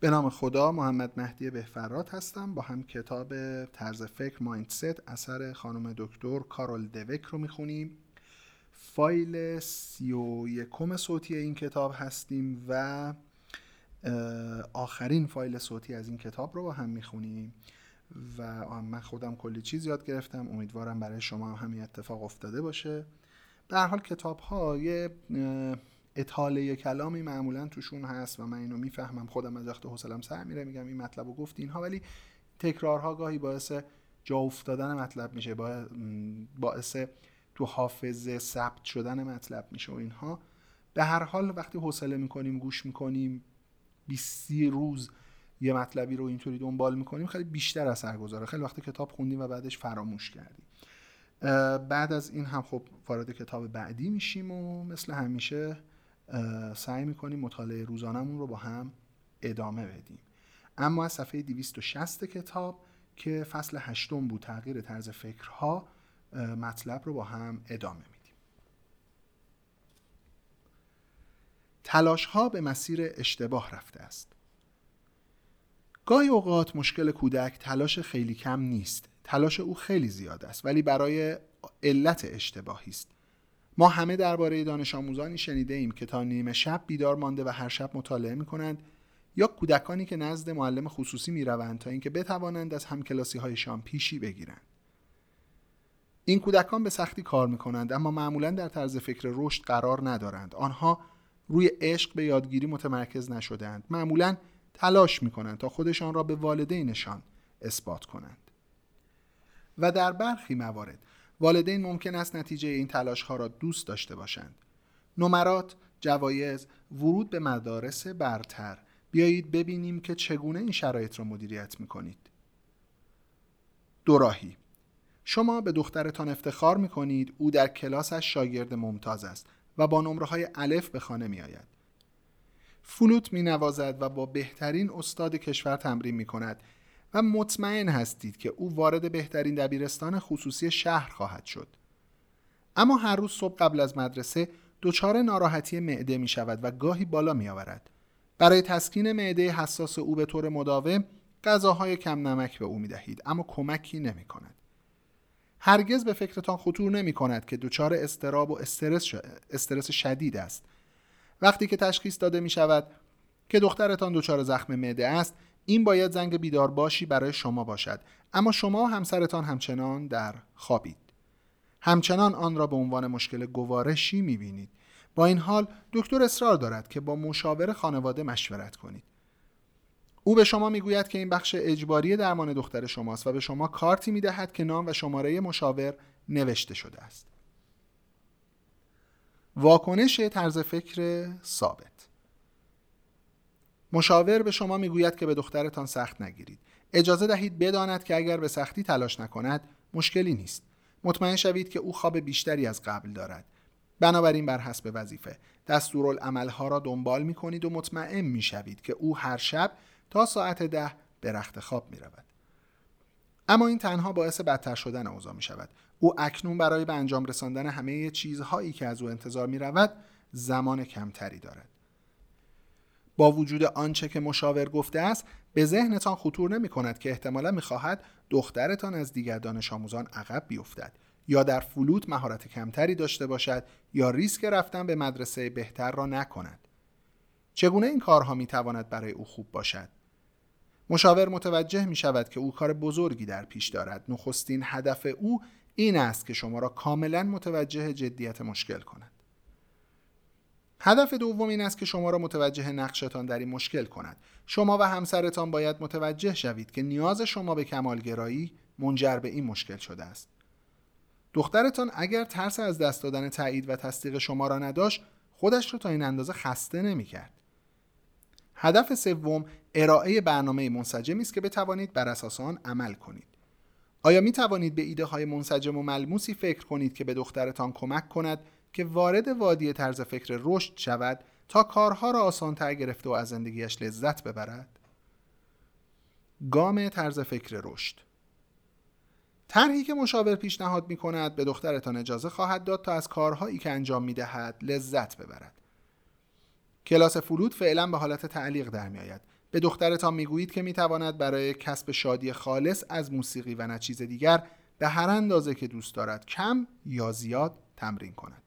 به نام خدا محمد مهدی بهفرات هستم. با هم کتاب طرز فکر مایندست اثر خانم دکتر کارول دوک رو می‌خونیم. فایل سی و یکم صوتی این کتاب هستیم و آخرین فایل صوتی از این کتاب رو با هم می‌خونیم. و من خودم کلی چیز یاد گرفتم. امیدوارم برای شما همین اتفاق افتاده باشه. به هر حال کتاب ها یه اطاله کلامی معمولا توشون هست و من اینو می‌فهمم. خودم از وقت حوصلم سر میره میگم این مطلب رو گفت اینها ولی تکرارها گاهی باعث جا افتادن مطلب میشه باعث تو حافظه ثبت شدن مطلب میشه و اینها. به هر حال وقتی حوصله می‌کنیم گوش می‌کنیم 20 روز یه مطلبی رو اینطوری دنبال می‌کنیم خیلی بیشتر اثر گذاره. خیلی وقتی کتاب خوندیم و بعدش فراموش کردیم. بعد از این هم خب وارد کتاب بعدی میشیم و مثل همیشه سعی می‌کنیم مطالعه روزانمون رو با هم ادامه بدیم. اما از صفحه 260 کتاب که فصل هشتم بود تغییر طرز فکرها مطلب رو با هم ادامه میدیم. تلاش ها به مسیر اشتباه رفته است. گاهی اوقات مشکل کودک تلاش خیلی کم نیست. تلاش او خیلی زیاد است ولی برای علت اشتباهی است. ما همه درباره دانش آموزانی شنیده ایم که تا نیمه شب بیدار مانده و هر شب مطالعه می کنند یا کودکانی که نزد معلم خصوصی می روند تا اینکه بتوانند از همکلاسی هایشان پیشی بگیرند. این کودکان به سختی کار می کنند اما معمولا در طرز فکر رشد قرار ندارند. آنها روی عشق به یادگیری متمرکز نشدهاند. معمولا تلاش می کنند تا خودشان را به والدینشان اثبات کنند. و در برخی موارد والدین ممکن است نتیجه این تلاش ها را دوست داشته باشند. نمرات، جوایز، ورود به مدارس برتر. بیایید ببینیم که چگونه این شرایط را مدیریت می کنید دوراهی. شما به دخترتان افتخار می کنید او در کلاسش شاگرد ممتاز است و با نمره های الف به خانه می آید. فلوت می نوازد و با بهترین استاد کشور تمرین می کند و مطمئن هستید که او وارد بهترین دبیرستان خصوصی شهر خواهد شد. اما هر روز صبح قبل از مدرسه دچار ناراحتی معده می شود و گاهی بالا می آورد. برای تسکین معده حساس او به طور مداوم غذاهای کم نمک به او می دهید اما کمکی نمی کند. هرگز به فکرتان خطور نمی کند که دچار استراب و استرس, استرس شدید است. وقتی که تشخیص داده می شود که دخترتان دچار زخم معده است این باید زنگ بیدار باشی برای شما باشد. اما شما و همسرتان همچنان در خوابید. همچنان آن را به عنوان مشکل گوارشی می‌بینید. با این حال دکتر اصرار دارد که با مشاور خانواده مشورت کنید. او به شما می‌گوید که این بخش اجباری درمان دختر شماست و به شما کارتی می‌دهد که نام و شماره مشاور نوشته شده است. واکنش طرز فکر ثابت. مشاور به شما می‌گوید که به دخترتان سخت نگیرید اجازه دهید بداند که اگر به سختی تلاش نکند مشکلی نیست مطمئن شوید که او خواب بیشتری از قبل دارد بنابراین بر حسب وظیفه دستورالعملها را دنبال می کنید و مطمئن می شوید که او هر شب تا ساعت ده به رخت خواب می رود. اما این تنها باعث بدتر شدن اوضاع می شود. او اکنون برای به انجام رساندن همه چیزهایی که از او انتظار می رود زمان کمتری دارد. با وجود آنچه که مشاور گفته است به ذهنتان خطور نمی کند که احتمالا می خواهد دخترتان از دیگر دانش آموزان عقب بیفتد یا در فلوت مهارت کمتری داشته باشد یا ریسک رفتن به مدرسه بهتر را نکند. چگونه این کارها می تواند برای او خوب باشد؟ مشاور متوجه می شود که او کار بزرگی در پیش دارد. نخستین هدف او این است که شما را کاملا متوجه جدیت مشکل کند. هدف دوم این است که شما را متوجه نقشتان در این مشکل کند شما و همسرتان باید متوجه شوید که نیاز شما به کمالگرایی منجر به این مشکل شده است دخترتان اگر ترس از دست دادن تایید و تصدیق شما را نداشت خودش را تا این اندازه خسته نمی کرد. هدف سوم ارائه برنامه منسجمی است که بتوانید بر اساس آن عمل کنید. آیا می توانید به ایده های منسجم و ملموسی فکر کنید که به دخترتان کمک کند که وارد وادی طرز فکر رشد شود تا کارها را آسانتر گرفته و از زندگیش لذت ببرد؟ گام طرز فکر رشد طرحی که مشاور پیشنهاد می کند به دخترتان اجازه خواهد داد تا از کارهایی که انجام می دهد لذت ببرد. کلاس فلوت فعلا به حالت تعلیق در می آید. به دخترتان می‌گویید که می‌تواند برای کسب شادی خالص از موسیقی و نه چیز دیگر به هر اندازه که دوست دارد کم یا زیاد تمرین کند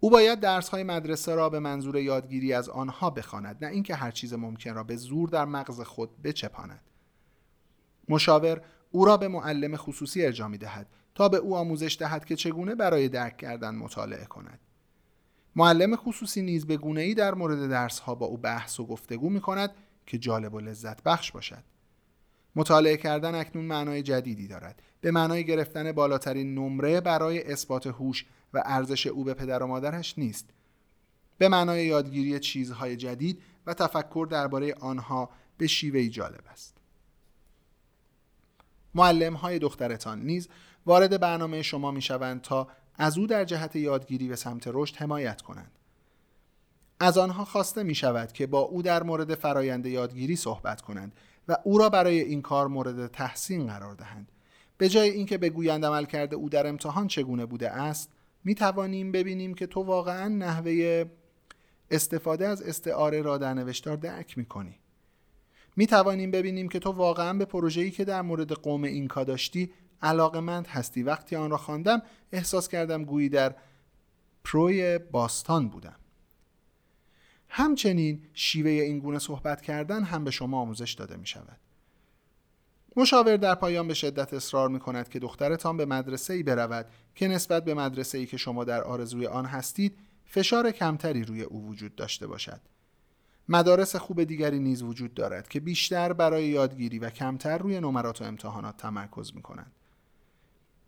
او باید درس های مدرسه را به منظور یادگیری از آنها بخواند نه اینکه هر چیز ممکن را به زور در مغز خود بچپاند. مشاور او را به معلم خصوصی ارجا دهد تا به او آموزش دهد که چگونه برای درک کردن مطالعه کند. معلم خصوصی نیز به گونه ای در مورد درس ها با او بحث و گفتگو می کند که جالب و لذت بخش باشد. مطالعه کردن اکنون معنای جدیدی دارد. به معنای گرفتن بالاترین نمره برای اثبات هوش و ارزش او به پدر و مادرش نیست. به معنای یادگیری چیزهای جدید و تفکر درباره آنها به شیوهی جالب است. معلم های دخترتان نیز وارد برنامه شما می شوند تا از او در جهت یادگیری به سمت رشد حمایت کنند. از آنها خواسته می شود که با او در مورد فرایند یادگیری صحبت کنند و او را برای این کار مورد تحسین قرار دهند. به جای اینکه بگویند عمل کرده او در امتحان چگونه بوده است می توانیم ببینیم که تو واقعا نحوه استفاده از استعاره را در نوشتار درک می کنی. می توانیم ببینیم که تو واقعا به پروژه‌ای که در مورد قوم اینکا داشتی علاقمند هستی. وقتی آن را خواندم احساس کردم گویی در پروی باستان بودم. همچنین شیوه این گونه صحبت کردن هم به شما آموزش داده می شود مشاور در پایان به شدت اصرار می کند که دخترتان به مدرسه ای برود که نسبت به مدرسه ای که شما در آرزوی آن هستید فشار کمتری روی او وجود داشته باشد. مدارس خوب دیگری نیز وجود دارد که بیشتر برای یادگیری و کمتر روی نمرات و امتحانات تمرکز می کنند.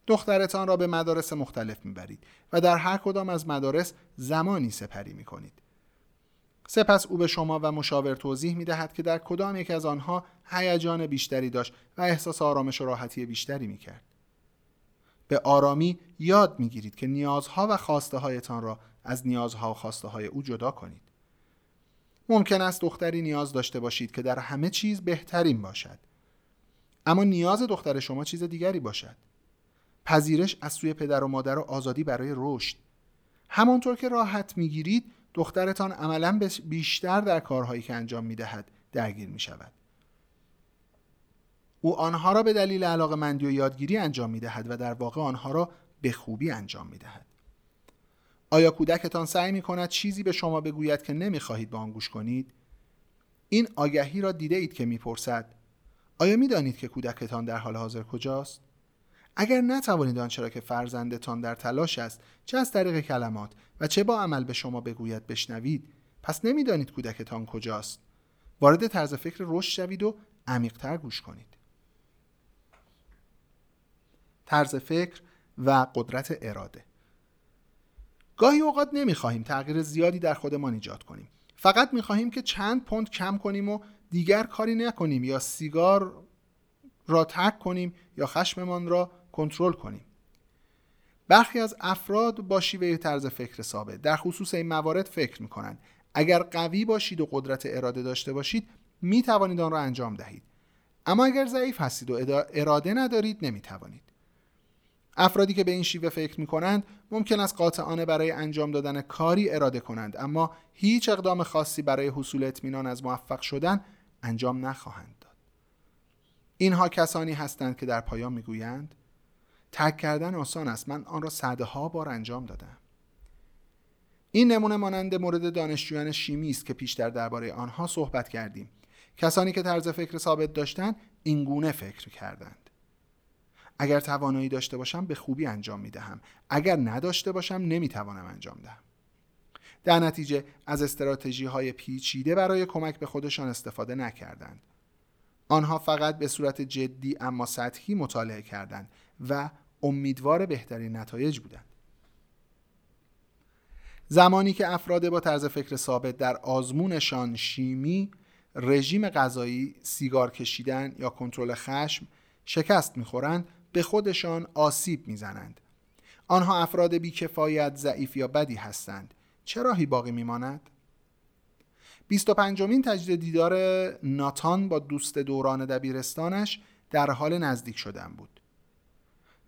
دخترتان را به مدارس مختلف می‌برید و در هر کدام از مدارس زمانی سپری می کنید. سپس او به شما و مشاور توضیح می دهد که در کدام یک از آنها هیجان بیشتری داشت و احساس آرامش و راحتی بیشتری می کرد. به آرامی یاد می گیرید که نیازها و خواسته هایتان را از نیازها و خواسته های او جدا کنید. ممکن است دختری نیاز داشته باشید که در همه چیز بهترین باشد. اما نیاز دختر شما چیز دیگری باشد. پذیرش از سوی پدر و مادر و آزادی برای رشد. همانطور که راحت می‌گیرید دخترتان عملا بیشتر در کارهایی که انجام می دهد درگیر می شود. او آنها را به دلیل علاقه مندی و یادگیری انجام می دهد و در واقع آنها را به خوبی انجام می دهد. آیا کودکتان سعی می کند چیزی به شما بگوید که نمی خواهید به آن گوش کنید؟ این آگهی را دیده اید که می‌پرسد آیا می دانید که کودکتان در حال حاضر کجاست؟ اگر نتوانید آنچه را که فرزندتان در تلاش است چه از طریق کلمات و چه با عمل به شما بگوید بشنوید پس نمی‌دانید کودکتان کجاست. وارد طرز فکر رشد شوید و عمیقتر گوش کنید. طرز فکر و قدرت اراده. گاهی اوقات نمی‌خواهیم تغییر زیادی در خودمان ایجاد کنیم. فقط می‌خواهیم که چند پوند کم کنیم و دیگر کاری نکنیم یا سیگار را ترک کنیم یا خشممان را کنترل کنیم. برخی از افراد با شیوه طرز فکر ثابت در خصوص این موارد فکر می کنند اگر قوی باشید و قدرت اراده داشته باشید می توانید آن را انجام دهید. اما اگر ضعیف هستید و اراده ندارید نمی توانید افرادی که به این شیوه فکر می کنند ممکن است قاطعانه برای انجام دادن کاری اراده کنند اما هیچ اقدام خاصی برای حصول اطمینان از موفق شدن انجام نخواهند داد. اینها کسانی هستند که در پایان می‌گویند ترک کردن آسان است. من آن را صدها بار انجام دادم. این نمونه مانند مورد دانشجویان شیمی است که پیشتر درباره آنها صحبت کردیم. کسانی که طرز فکر ثابت داشتند این گونه فکر کردند. اگر توانایی داشته باشم به خوبی انجام می دهم اگر نداشته باشم نمی توانم انجام دهم. در نتیجه از استراتژی های پیچیده برای کمک به خودشان استفاده نکردند. آنها فقط به صورت جدی اما سطحی مطالعه کردند و امیدوار بهترین نتایج بودند. زمانی که افراد با طرز فکر ثابت در آزمونشان شیمی، رژیم غذایی، سیگار کشیدن یا کنترل خشم شکست می‌خورند به خودشان آسیب می‌زنند. آنها افراد بیکفایت، ضعیف یا بدی هستند. چه راهی باقی میماند؟ 25 مین تجدید دیدار ناتان با دوست دوران دبیرستانش در حال نزدیک شدن بود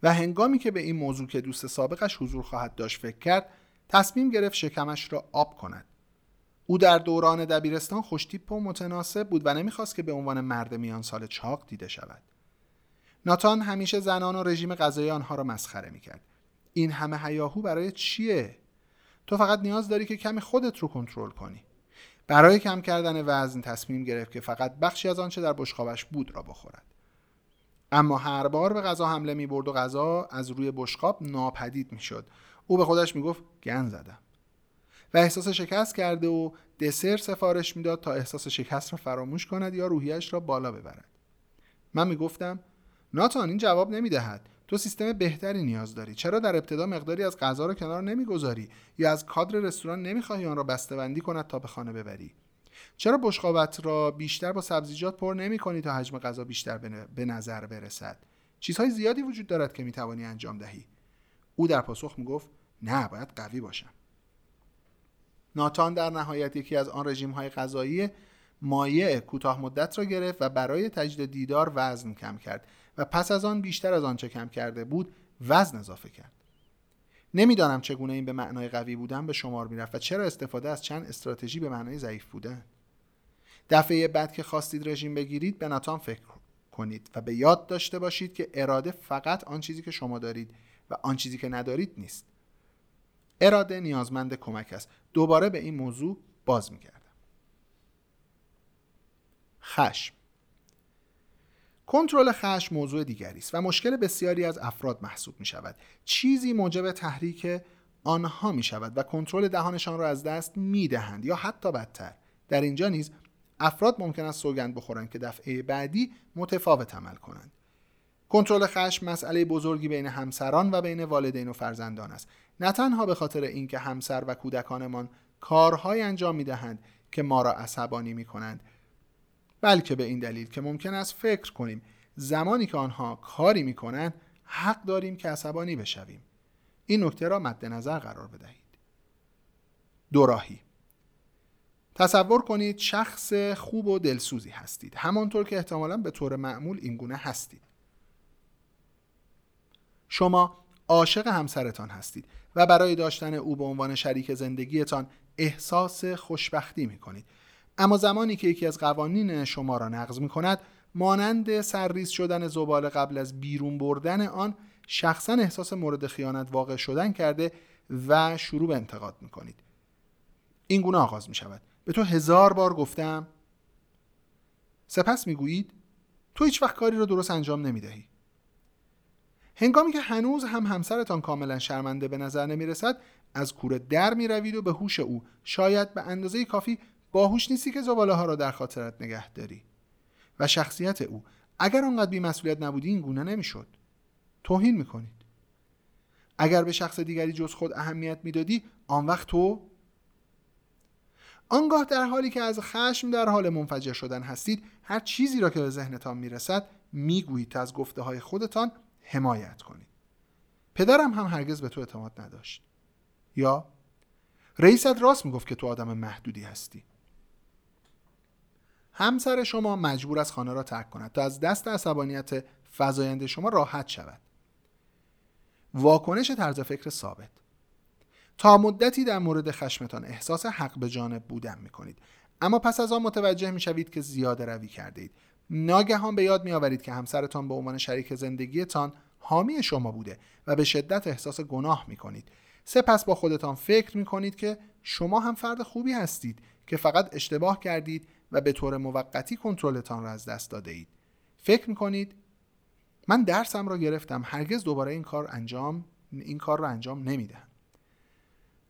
و هنگامی که به این موضوع که دوست سابقش حضور خواهد داشت فکر کرد تصمیم گرفت شکمش را آب کند. او در دوران دبیرستان خوشتیپ و متناسب بود و نمی‌خواست که به عنوان مرد میان سال چاق دیده شود. ناتان همیشه زنان و رژیم غذایی آنها را مسخره می‌کرد. این همه هیاهو برای چیه؟ تو فقط نیاز داری که کمی خودت رو کنترل کنی. برای کم کردن وزن تصمیم گرفت که فقط بخشی از آنچه در بشقابش بود را بخورد. اما هر بار به غذا حمله می برد و غذا از روی بشقاب ناپدید می شد او به خودش می گفت گن زدم. و احساس شکست کرده و دسر سفارش می‌داد تا احساس شکست را فراموش کند یا روحیش را بالا ببرد. من می گفتم ناتان این جواب نمی دهد تو سیستم بهتری نیاز داری. چرا در ابتدا مقداری از غذا را کنار نمی‌گذاری یا از کادر رستوران نمی‌خواهی آن را بندی کند تا به خانه ببری؟ چرا بشقابت را بیشتر با سبزیجات پر نمی کنی تا حجم غذا بیشتر به نظر برسد؟ چیزهای زیادی وجود دارد که می توانی انجام دهی. او در پاسخ می گفت نه باید قوی باشم. ناتان در نهایت یکی از آن رژیم های غذایی مایع کوتاه مدت را گرفت و برای تجدید دیدار وزن کم کرد و پس از آن بیشتر از آنچه کم کرده بود وزن اضافه کرد. نمی‌دانم چگونه این به معنای قوی بودن به شمار می‌رفت و چرا استفاده از چند استراتژی به معنای ضعیف بودن. دفعه بعد که خواستید رژیم بگیرید به ناتان فکر کنید و به یاد داشته باشید که اراده فقط آن چیزی که شما دارید و آن چیزی که ندارید نیست. اراده نیازمند کمک است. دوباره به این موضوع باز میگردم. خشم. کنترل خشم موضوع دیگری است و مشکل بسیاری از افراد محسوب می شود چیزی موجب تحریک آنها می شود و کنترل دهانشان را از دست می دهند یا حتی بدتر. در اینجا نیز افراد ممکن است سوگند بخورند که دفعه بعدی متفاوت عمل کنند. کنترل خشم مسئله بزرگی بین همسران و بین والدین و فرزندان است. نه تنها به خاطر اینکه همسر و کودکانمان کارهای انجام می دهند که ما را عصبانی می کنند بلکه به این دلیل که ممکن است فکر کنیم زمانی که آنها کاری می کنند حق داریم که عصبانی بشویم. این نکته را مد نظر قرار بدهید. دوراهی تصور کنید شخص خوب و دلسوزی هستید. همانطور که احتمالا به طور معمول این گونه هستید. شما عاشق همسرتان هستید و برای داشتن او به عنوان شریک زندگیتان احساس خوشبختی می کنید اما زمانی که یکی از قوانین شما را نقض می کند مانند سرریز شدن زباله قبل از بیرون بردن آن شخصا احساس مورد خیانت واقع شدن کرده و شروع به انتقاد می کنید این گونه آغاز می شود به تو هزار بار گفتم. سپس می گویید تو هیچ وقت کاری را درست انجام نمی دهی هنگامی که هنوز هم همسرتان کاملا شرمنده به نظر نمی رسد از کوره در می روید و به هوش او. شاید به اندازه کافی باهوش نیستی که زباله ها را در خاطرت نگه داری. و شخصیت او. اگر آنقدر بیمسئولیت نبودی این گونه نمی‌شد. توهین می‌کنید. اگر به شخص دیگری جز خود اهمیت می‌دادی آن وقت تو آنگاه در حالی که از خشم در حال منفجر شدن هستید هر چیزی را که به ذهنتان می‌رسد می‌گویید تا از گفته های خودتان حمایت کنید. پدرم هم هرگز به تو اعتماد نداشت. یا رئیست راست می‌گفت که تو آدم محدودی هستی. همسر شما مجبور از خانه را ترک کند تا از دست عصبانیت فزاینده شما راحت شود. واکنش طرز فکر ثابت. تا مدتی در مورد خشمتان احساس حق به جانب بودن می کنید اما پس از آن متوجه می شوید که زیاده روی کرده اید ناگهان به یاد می آورید که همسرتان به عنوان شریک زندگیتان حامی شما بوده و به شدت احساس گناه می کنید سپس با خودتان فکر می کنید که شما هم فرد خوبی هستید که فقط اشتباه کردید و به طور موقتی کنترلتان را از دست داده اید فکر می‌کنید من درسم را گرفتم هرگز دوباره این کار انجام این کار را انجام نمی‌دهم.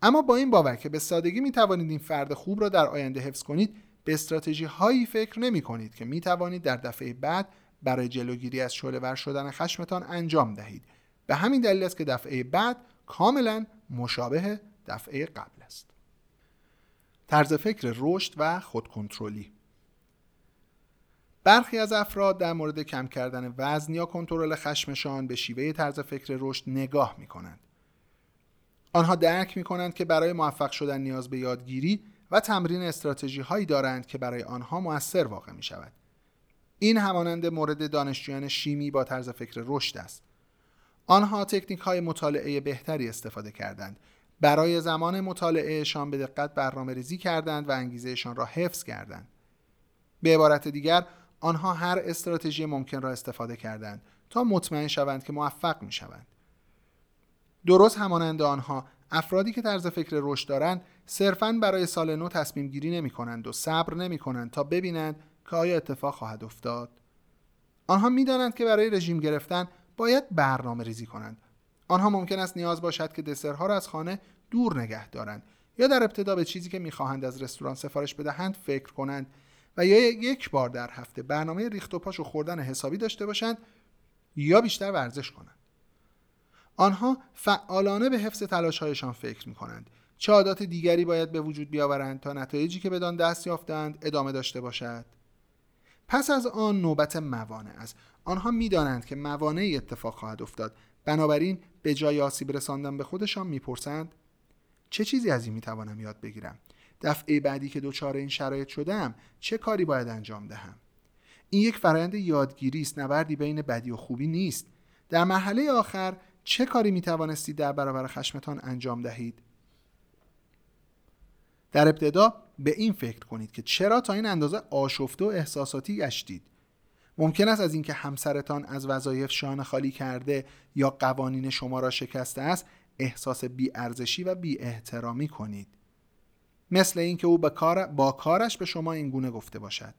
اما با این باور که به سادگی می توانید این فرد خوب را در آینده حفظ کنید به استراتژی هایی فکر نمی کنید که می توانید در دفعه بعد برای جلوگیری از شعله ور شدن خشمتان انجام دهید. به همین دلیل است که دفعه بعد کاملا مشابه دفعه قبل است. طرز فکر رشد و خودکنترلی. برخی از افراد در مورد کم کردن وزن یا کنترل خشمشان به شیوه طرز فکر رشد نگاه می کنند. آنها درک می کنند که برای موفق شدن نیاز به یادگیری و تمرین استراتژی هایی دارند که برای آنها موثر واقع می شود. این همانند مورد دانشجویان شیمی با طرز فکر رشد است. آنها تکنیک های مطالعه بهتری استفاده کردند برای زمان مطالعهشان به دقت برنامه ریزی کردند و انگیزهشان را حفظ کردند. به عبارت دیگر آنها هر استراتژی ممکن را استفاده کردند تا مطمئن شوند که موفق می شوند. درست همانند آنها افرادی که طرز فکر رشد دارند صرفا برای سال نو تصمیم گیری نمی کنند و صبر نمی کنند تا ببینند که آیا اتفاق خواهد افتاد. آنها می دانند که برای رژیم گرفتن باید برنامه ریزی کنند. آنها ممکن است نیاز باشد که دسرها را از خانه دور نگه دارند یا در ابتدا به چیزی که می‌خواهند از رستوران سفارش بدهند فکر کنند و یا یک بار در هفته برنامه ریخت و پاش و خوردن حسابی داشته باشند یا بیشتر ورزش کنند. آنها فعالانه به حفظ تلاشهایشان فکر می کنند چه عادات دیگری باید به وجود بیاورند تا نتایجی که بدان دست یافتند ادامه داشته باشد؟ پس از آن نوبت موانع است. آنها می‌دانند که موانعی اتفاق خواهد افتاد. بنابراین به جای آسیب رساندن به خودشان می‌پرسند چه چیزی از این می‌توانم یاد بگیرم؟ دفعه بعدی که دچار این شرایط شدم چه کاری باید انجام دهم؟ این یک فرایند یادگیری است نبردی بین بدی و خوبی نیست. در مرحله آخر چه کاری می توانستید در برابر خشمتان انجام دهید؟ در ابتدا به این فکر کنید که چرا تا این اندازه آشفته و احساساتی گشتید. ممکن است از اینکه همسرتان از وظایف شانه خالی کرده یا قوانین شما را شکسته است احساس ارزشی و بی احترامی کنید. مثل اینکه او با, کار با کارش به شما این گونه گفته باشد.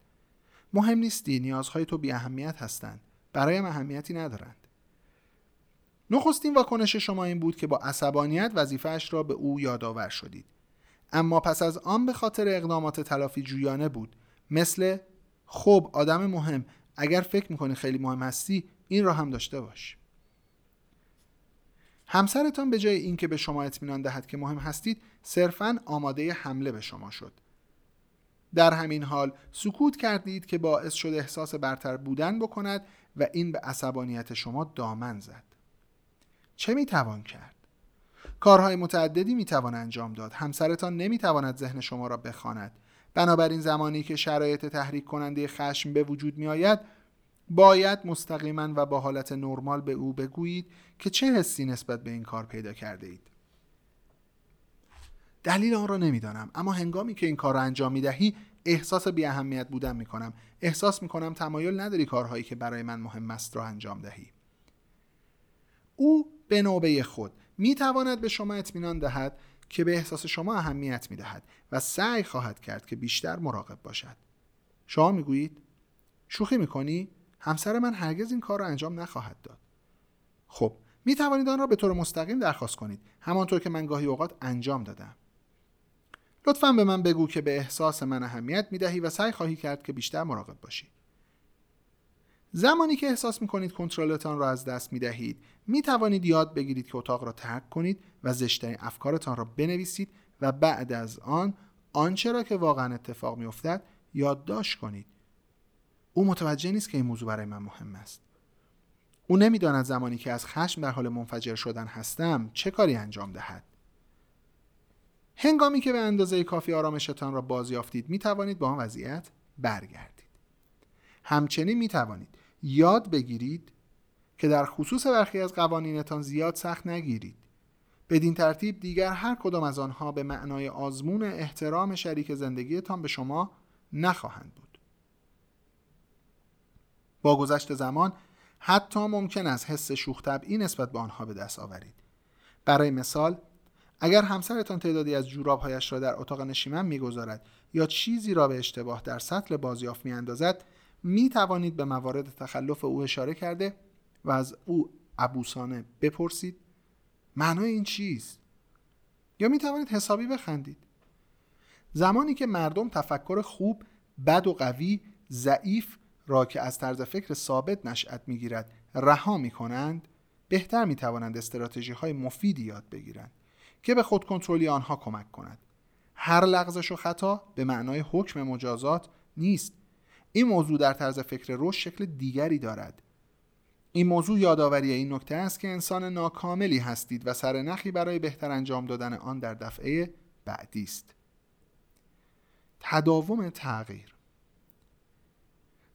مهم نیستی نیازهای تو بی اهمیت هستند برایم اهمیتی ندارند. نخستین واکنش شما این بود که با عصبانیت وظیفهاش را به او یادآور شدید. اما پس از آن به خاطر اقدامات تلافی جویانه بود. مثل خب آدم مهم. اگر فکر می‌کنی خیلی مهم هستی این را هم داشته باش. همسرتان به جای اینکه به شما اطمینان دهد که مهم هستید صرفا آماده حمله به شما شد. در همین حال سکوت کردید که باعث شد احساس برتر بودن بکند و این به عصبانیت شما دامن زد. چه می‌توان کرد؟ کارهای متعددی می‌توان انجام داد. همسرتان نمی‌تواند ذهن شما را بخواند. بنابراین زمانی که شرایط تحریک کننده خشم به وجود می آید باید مستقیما و با حالت نرمال به او بگویید که چه حسی نسبت به این کار پیدا کرده اید. دلیل آن را نمی‌دانم اما هنگامی که این کار را انجام می دهی احساس بی اهمیت بودن می کنم احساس می کنم تمایل نداری کارهایی که برای من مهم است را انجام دهی. او به نوبه خود. می تواند به شما اطمینان دهد که به احساس شما اهمیت می دهد و سعی خواهد کرد که بیشتر مراقب باشد. شما می گویید شوخی می کنی؟ همسر من هرگز این کار را انجام نخواهد داد. خب می توانید آن را به طور مستقیم درخواست کنید همانطور که من گاهی اوقات انجام دادم. لطفا به من بگو که به احساس من اهمیت می دهی و سعی خواهی کرد که بیشتر مراقب باشی. زمانی که احساس می کنید کنترلتان را از دست می دهید یاد بگیرید که اتاق را ترک کنید و زشترین افکارتان را بنویسید و بعد از آن آنچه را که واقعا اتفاق می افتد یادداشت کنید. او متوجه نیست که این موضوع برای من مهم است. او نمی‌داند زمانی که از خشم در حال منفجر شدن هستم چه کاری انجام دهد. هنگامی که به اندازه کافی آرامشتان را بازیافتید می توانید با آن وضعیت برگردید. همچنین می توانید یاد بگیرید که در خصوص برخی از قوانینتان زیاد سخت نگیرید. بدین ترتیب دیگر هر کدام از آنها به معنای آزمون احترام شریک زندگیتان به شما نخواهند بود. با گذشت زمان حتی ممکن است حس شوخ طبعی نسبت به آنها به دست آورید. برای مثال اگر همسرتان تعدادی از جورابهایش را در اتاق نشیمن می‌گذارد یا چیزی را به اشتباه در سطل بازیافت میاندازد می توانید به موارد تخلف او اشاره کرده و از او عبوسانه بپرسید معنای این چیست؟ یا می توانید حسابی بخندید؟ زمانی که مردم تفکر خوب بد و قوی ضعیف را که از طرز فکر ثابت نشأت می‌گیرد رها می کنند بهتر می توانند استراتژی های مفیدی یاد بگیرند که به خود کنترلی آنها کمک کند. هر لغزش و خطا به معنای حکم مجازات نیست. این موضوع در طرز فکر رشد شکل دیگری دارد. این موضوع یادآوری این نکته است که انسان ناکاملی هستید و سرنخی برای بهتر انجام دادن آن در دفعه بعدی است. تداوم تغییر.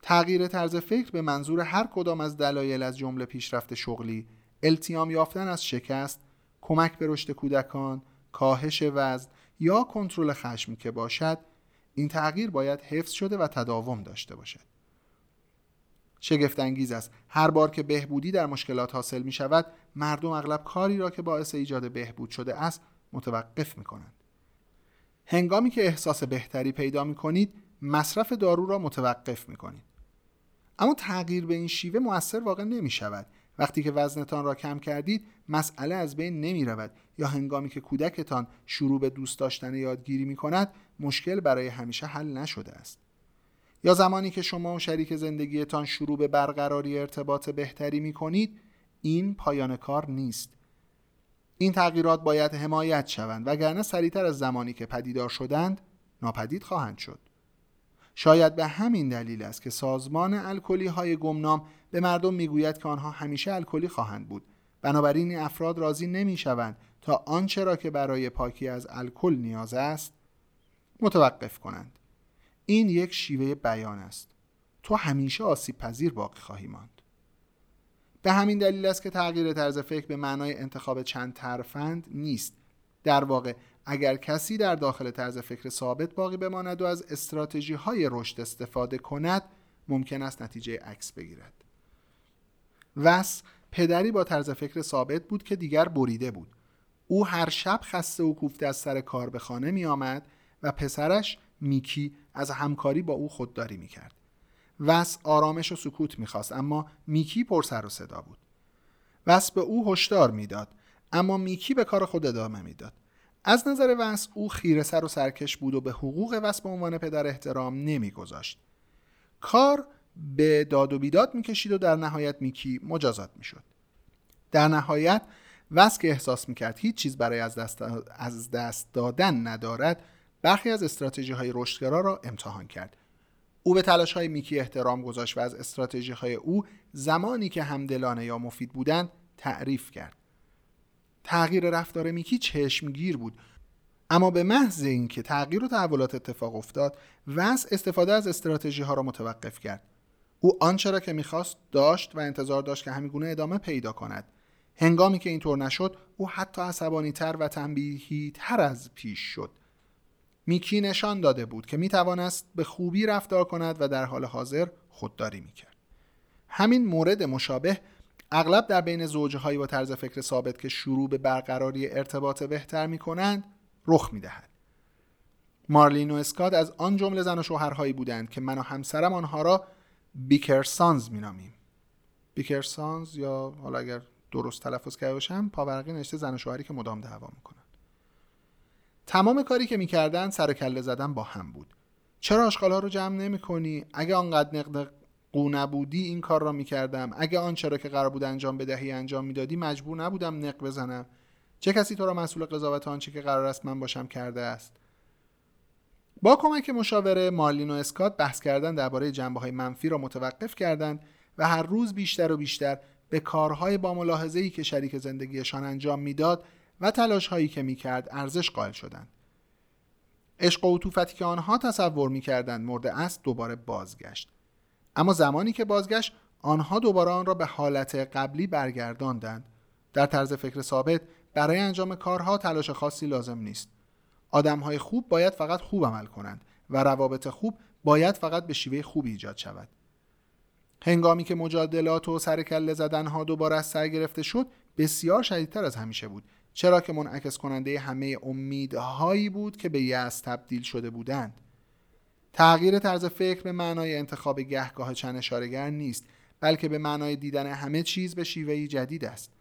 تغییر طرز فکر به منظور هر کدام از دلایل از جمله پیشرفت شغلی التیام یافتن از شکست کمک به رشد کودکان کاهش وزن یا کنترل خشم که باشد این تغییر باید حفظ شده و تداوم داشته باشد. شگفت انگیز است. هر بار که بهبودی در مشکلات حاصل می شود مردم اغلب کاری را که باعث ایجاد بهبود شده است متوقف می کنند هنگامی که احساس بهتری پیدا می کنید مصرف دارو را متوقف می کنید اما تغییر به این شیوه موثر واقع نمی شود وقتی که وزنتان را کم کردید مسئله از بین نمی رود یا هنگامی که کودکتان شروع به دوست داشتن یادگیری می کند مشکل برای همیشه حل نشده است. یا زمانی که شما و شریک زندگیتان شروع به برقراری ارتباط بهتری می کنید این پایان کار نیست. این تغییرات باید حمایت شوند وگرنه سریعتر از زمانی که پدیدار شدند ناپدید خواهند شد. شاید به همین دلیل است که سازمان الکلی های گمنام به مردم می‌گوید که آنها همیشه الکلی خواهند بود. بنابراین این افراد راضی نمی شوند تا آنچه را که برای پاکی از الکل نیاز است متوقف کنند. این یک شیوه بیان است. تو همیشه آسیب پذیر باقی خواهی ماند. به همین دلیل است که تغییر طرز فکر به معنای انتخاب چند ترفند نیست. در واقع اگر کسی در داخل طرز فکر ثابت باقی بماند و از استراتژی های رشد استفاده کند ممکن است نتیجه عکس بگیرد. وس پدری با طرز فکر ثابت بود که دیگر بریده بود. او هر شب خسته و کوفته از سر کار به خانه می آمد و پسرش میکی از همکاری با او خودداری می کرد وس آرامش و سکوت می‌خواست اما میکی پر سر و صدا بود. وس به او هشدار می‌داد اما میکی به کار خود ادامه می‌داد. از نظر وس او خیره سر و سرکش بود و به حقوق وس به عنوان پدر احترام نمیگذاشت. کار به داد و بیداد می‌کشید و در نهایت میکی مجازات می‌شد. در نهایت وس که احساس می‌کرد هیچ چیز برای از دست, از دست دادن ندارد برخی از استراتژی رشدگرا را امتحان کرد. او به تلاش های میکی احترام گذاشت و از استراتژی های او زمانی که همدلانه یا مفید بودند تعریف کرد. تغییر رفتار میکی چشمگیر بود اما به محض اینکه تغییر و تحولات اتفاق افتاد وس استفاده از استراتژی ها را متوقف کرد. او آنچه را که می‌خواست داشت و انتظار داشت که همین ادامه پیدا کند. هنگامی که اینطور نشد او حتی عصبانی تر و تنبیهی تر از پیش شد. میکی نشان داده بود که می‌توانست به خوبی رفتار کند و در حال حاضر خودداری می‌کرد همین مورد مشابه اغلب در بین زوجهایی با طرز فکر ثابت که شروع به برقراری ارتباط بهتر می کنند رخ می دهد. مارلین و اسکات از آن جمله زن و شوهرهایی بودند که من و همسرم آنها را بیکرسانز می نامیم. بیکرسانز یا حالا اگر درست تلفظ کرده باشم پاورقی نشته زن و شوهری که مدام دعوا می‌کنن تمام کاری که می‌کردن سر کله زدن با هم بود. چرا آشغالا رو جمع نمی کنی؟ اگه آنقدر نقد قو نبودی این کار را می‌کردم. اگه آنچه را که قرار بود انجام بدهی انجام می‌دادی مجبور نبودم نق بزنم. چه کسی تو را مسئول قضاوت آنچه که قرار است من باشم کرده است؟ با کمک مشاوره مارلین و اسکات بحث کردن درباره جنبه های منفی را متوقف کردند و هر روز بیشتر و بیشتر به کارهای با ملاحظه ای که شریک زندگیشان انجام می‌داد و تلاش هایی که می‌کرد ارزش قائل شدند. عشق و عطوفتی که آنها تصور می‌کردند مورد است دوباره بازگشت. اما زمانی که بازگشت آنها دوباره آن را به حالت قبلی برگرداندند. در طرز فکر ثابت برای انجام کارها تلاش خاصی لازم نیست. آدمهای خوب باید فقط خوب عمل کنند و روابط خوب باید فقط به شیوه خوبی ایجاد شود. هنگامی که مجادلات و سرکله زدنها دوباره از سر گرفته شد بسیار شدیدتر از همیشه بود. چرا که منعکس کننده همه امیدهایی بود که به یأس تبدیل شده بودند. تغییر طرز فکر به معنای انتخاب گهگاه چند اشارگر نیست بلکه به معنای دیدن همه چیز به شیوهی جدید است.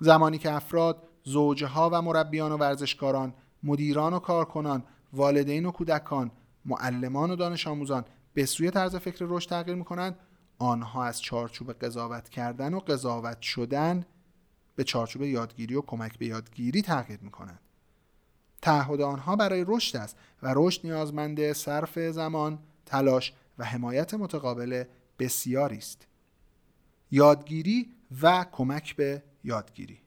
زمانی که افراد زوجها و مربیان و ورزشکاران مدیران و کارکنان والدین و کودکان معلمان و دانش آموزان به سوی طرز فکر رشد تغییر می‌کنند آنها از چارچوب قضاوت کردن و قضاوت شدن به چارچوب یادگیری و کمک به یادگیری تغییر می‌کنند تعهد آنها برای رشد است و رشد نیازمند صرف زمان، تلاش و حمایت متقابل بسیاری است. یادگیری و کمک به یادگیری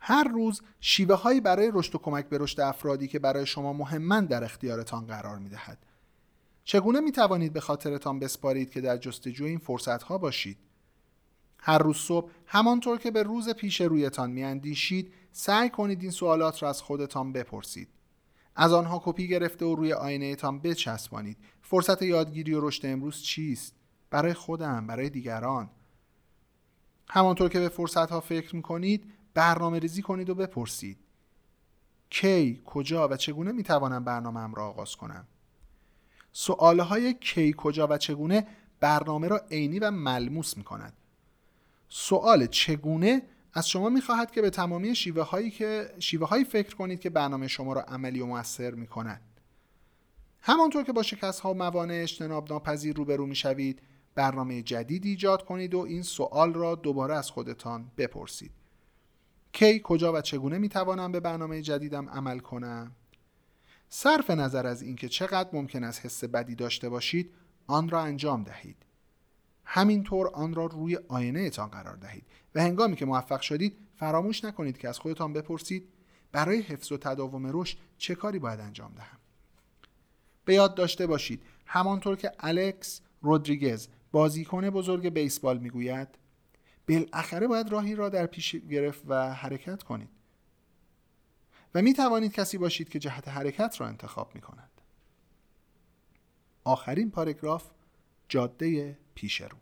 هر روز شیوه هایی برای رشد و کمک به رشد افرادی که برای شما مهمن در اختیارتان قرار می دهد. چگونه می توانید به خاطرتان بسپارید که در جستجوی این فرصت ها باشید؟ هر روز صبح. همانطور که به روز پیش رویتان می اندیشید سعی کنید این سوالات را از خودتان بپرسید. از آنها کپی گرفته و روی آینه تان بچسبانید. فرصت یادگیری و رشد امروز چیست؟ برای خودم برای دیگران. همانطور که به فرصت ها فکر می‌کنید برنامه ریزی کنید و بپرسید. کی کجا و چگونه می‌توانم برنامه را آغاز کنم؟ های کی کجا و چگونه برنامه را عینی و ملموس می کند سوال چگونه از شما می‌خواهد که به تمامی شیوه هایی که شیوه هایی فکر کنید که برنامه شما را عملی و موثر می کند همانطور که با شکست ها و موانع اجتناب ناپذیر روبرو می شوید برنامه جدید ایجاد کنید و این سوال را دوباره از خودتان بپرسید. کی کجا و چگونه می توانم به برنامه جدیدم عمل کنم؟ صرف نظر از اینکه چقدر ممکن است حس بدی داشته باشید آن را انجام دهید. همینطور آن را روی آینه تان قرار دهید و هنگامی که موفق شدید فراموش نکنید که از خودتان بپرسید برای حفظ و تداوم رشد چه کاری باید انجام دهم. به یاد داشته باشید همانطور که الکس رودریگز بازیکن بزرگ بیسبال می‌گوید بالاخره باید راهی را در پیش گرفت و حرکت کنید. و می توانید کسی باشید که جهت حرکت را انتخاب می کند آخرین پاراگراف جاده پیش رو.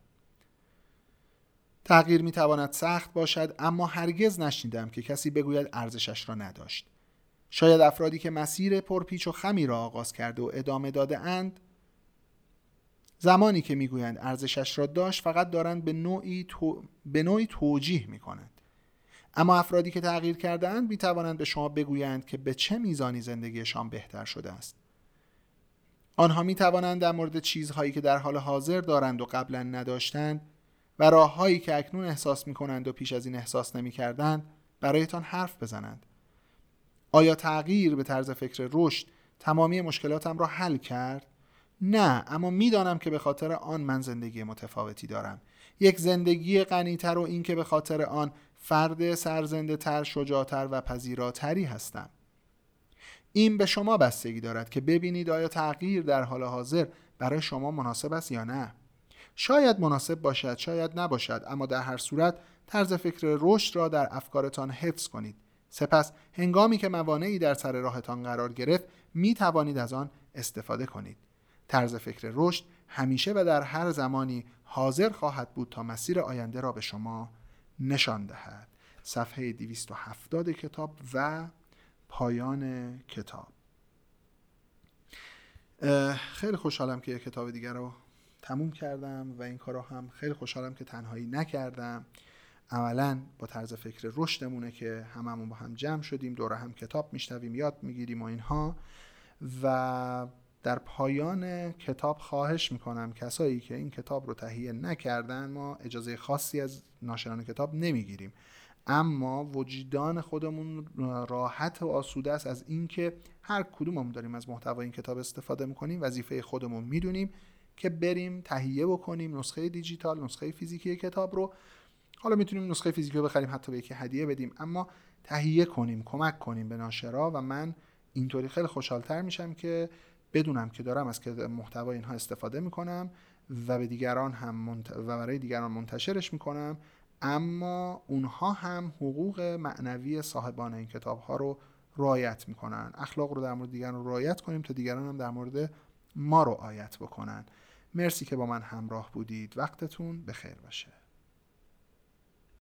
تغییر می تواند سخت باشد اما هرگز نشنیدم که کسی بگوید ارزشش را نداشت. شاید افرادی که مسیر پرپیچ و خمی را آغاز کرده و ادامه داده اند زمانی که می‌گویند ارزشش را داشت فقط دارند به نوعی, تو... به نوعی توجیه می کنند اما افرادی که تغییر کردهاند می توانند به شما بگویند که به چه میزانی زندگیشان بهتر شده است. آنها می توانند در مورد چیزهایی که در حال حاضر دارند و قبلا نداشتند و راههایی که اکنون احساس می کنند و پیش از این احساس نمی کردند برایتان حرف بزنند. آیا تغییر به طرز فکر رشد تمامی مشکلاتم را حل کرد؟ نه اما می‌دانم که به خاطر آن من زندگی متفاوتی دارم. یک زندگی غنیتر و اینکه به خاطر آن فرد سرزنده تر شجاعتر و پذیراتری هستم. این به شما بستگی دارد که ببینید آیا تغییر در حال حاضر برای شما مناسب است یا نه. شاید مناسب باشد شاید نباشد اما در هر صورت طرز فکر رشد را در افکارتان حفظ کنید. سپس هنگامی که موانعی در سر راهتان قرار گرفت می توانید از آن استفاده کنید. طرز فکر رشد همیشه و در هر زمانی حاضر خواهد بود تا مسیر آینده را به شما نشان دهد. صفحه 270 کتاب و پایان کتاب. خیلی خوشحالم که یک کتاب دیگر رو تموم کردم و این کار رو هم خیلی خوشحالم که تنهایی نکردم. عملا با طرز فکر رشدمونه که هممون با هم جمع شدیم دور هم کتاب میشنویم یاد می‌گیریم و اینها. و در پایان کتاب خواهش می‌کنم کسایی که این کتاب رو تهیه نکردن ما اجازه خاصی از ناشران کتاب نمی‌گیریم. اما وجدان خودمون راحت و آسوده است از اینکه هر کدوممون داریم از محتوای این کتاب استفاده می‌کنیم. وظیفه خودمون می‌دونیم که بریم تهیه بکنیم نسخه دیجیتال نسخه فیزیکی کتاب رو. حالا می‌تونیم نسخه فیزیکی رو بخریم حتی به یکی هدیه بدیم اما تهیه کنیم کمک کنیم به ناشرا و من اینطوری خیلی خوشحالتر میشم که بدونم که دارم از محتوای اینها استفاده می‌کنم و به دیگران هم و برای دیگران منتشرش می‌کنم. اما اونها هم حقوق معنوی صاحبان این کتاب ها رو رعایت می‌کنن. اخلاق رو در مورد دیگران رعایت کنیم تا دیگران هم در مورد ما رعایت بکنن. مرسی که با من همراه بودید. وقتتون بخیر باشه.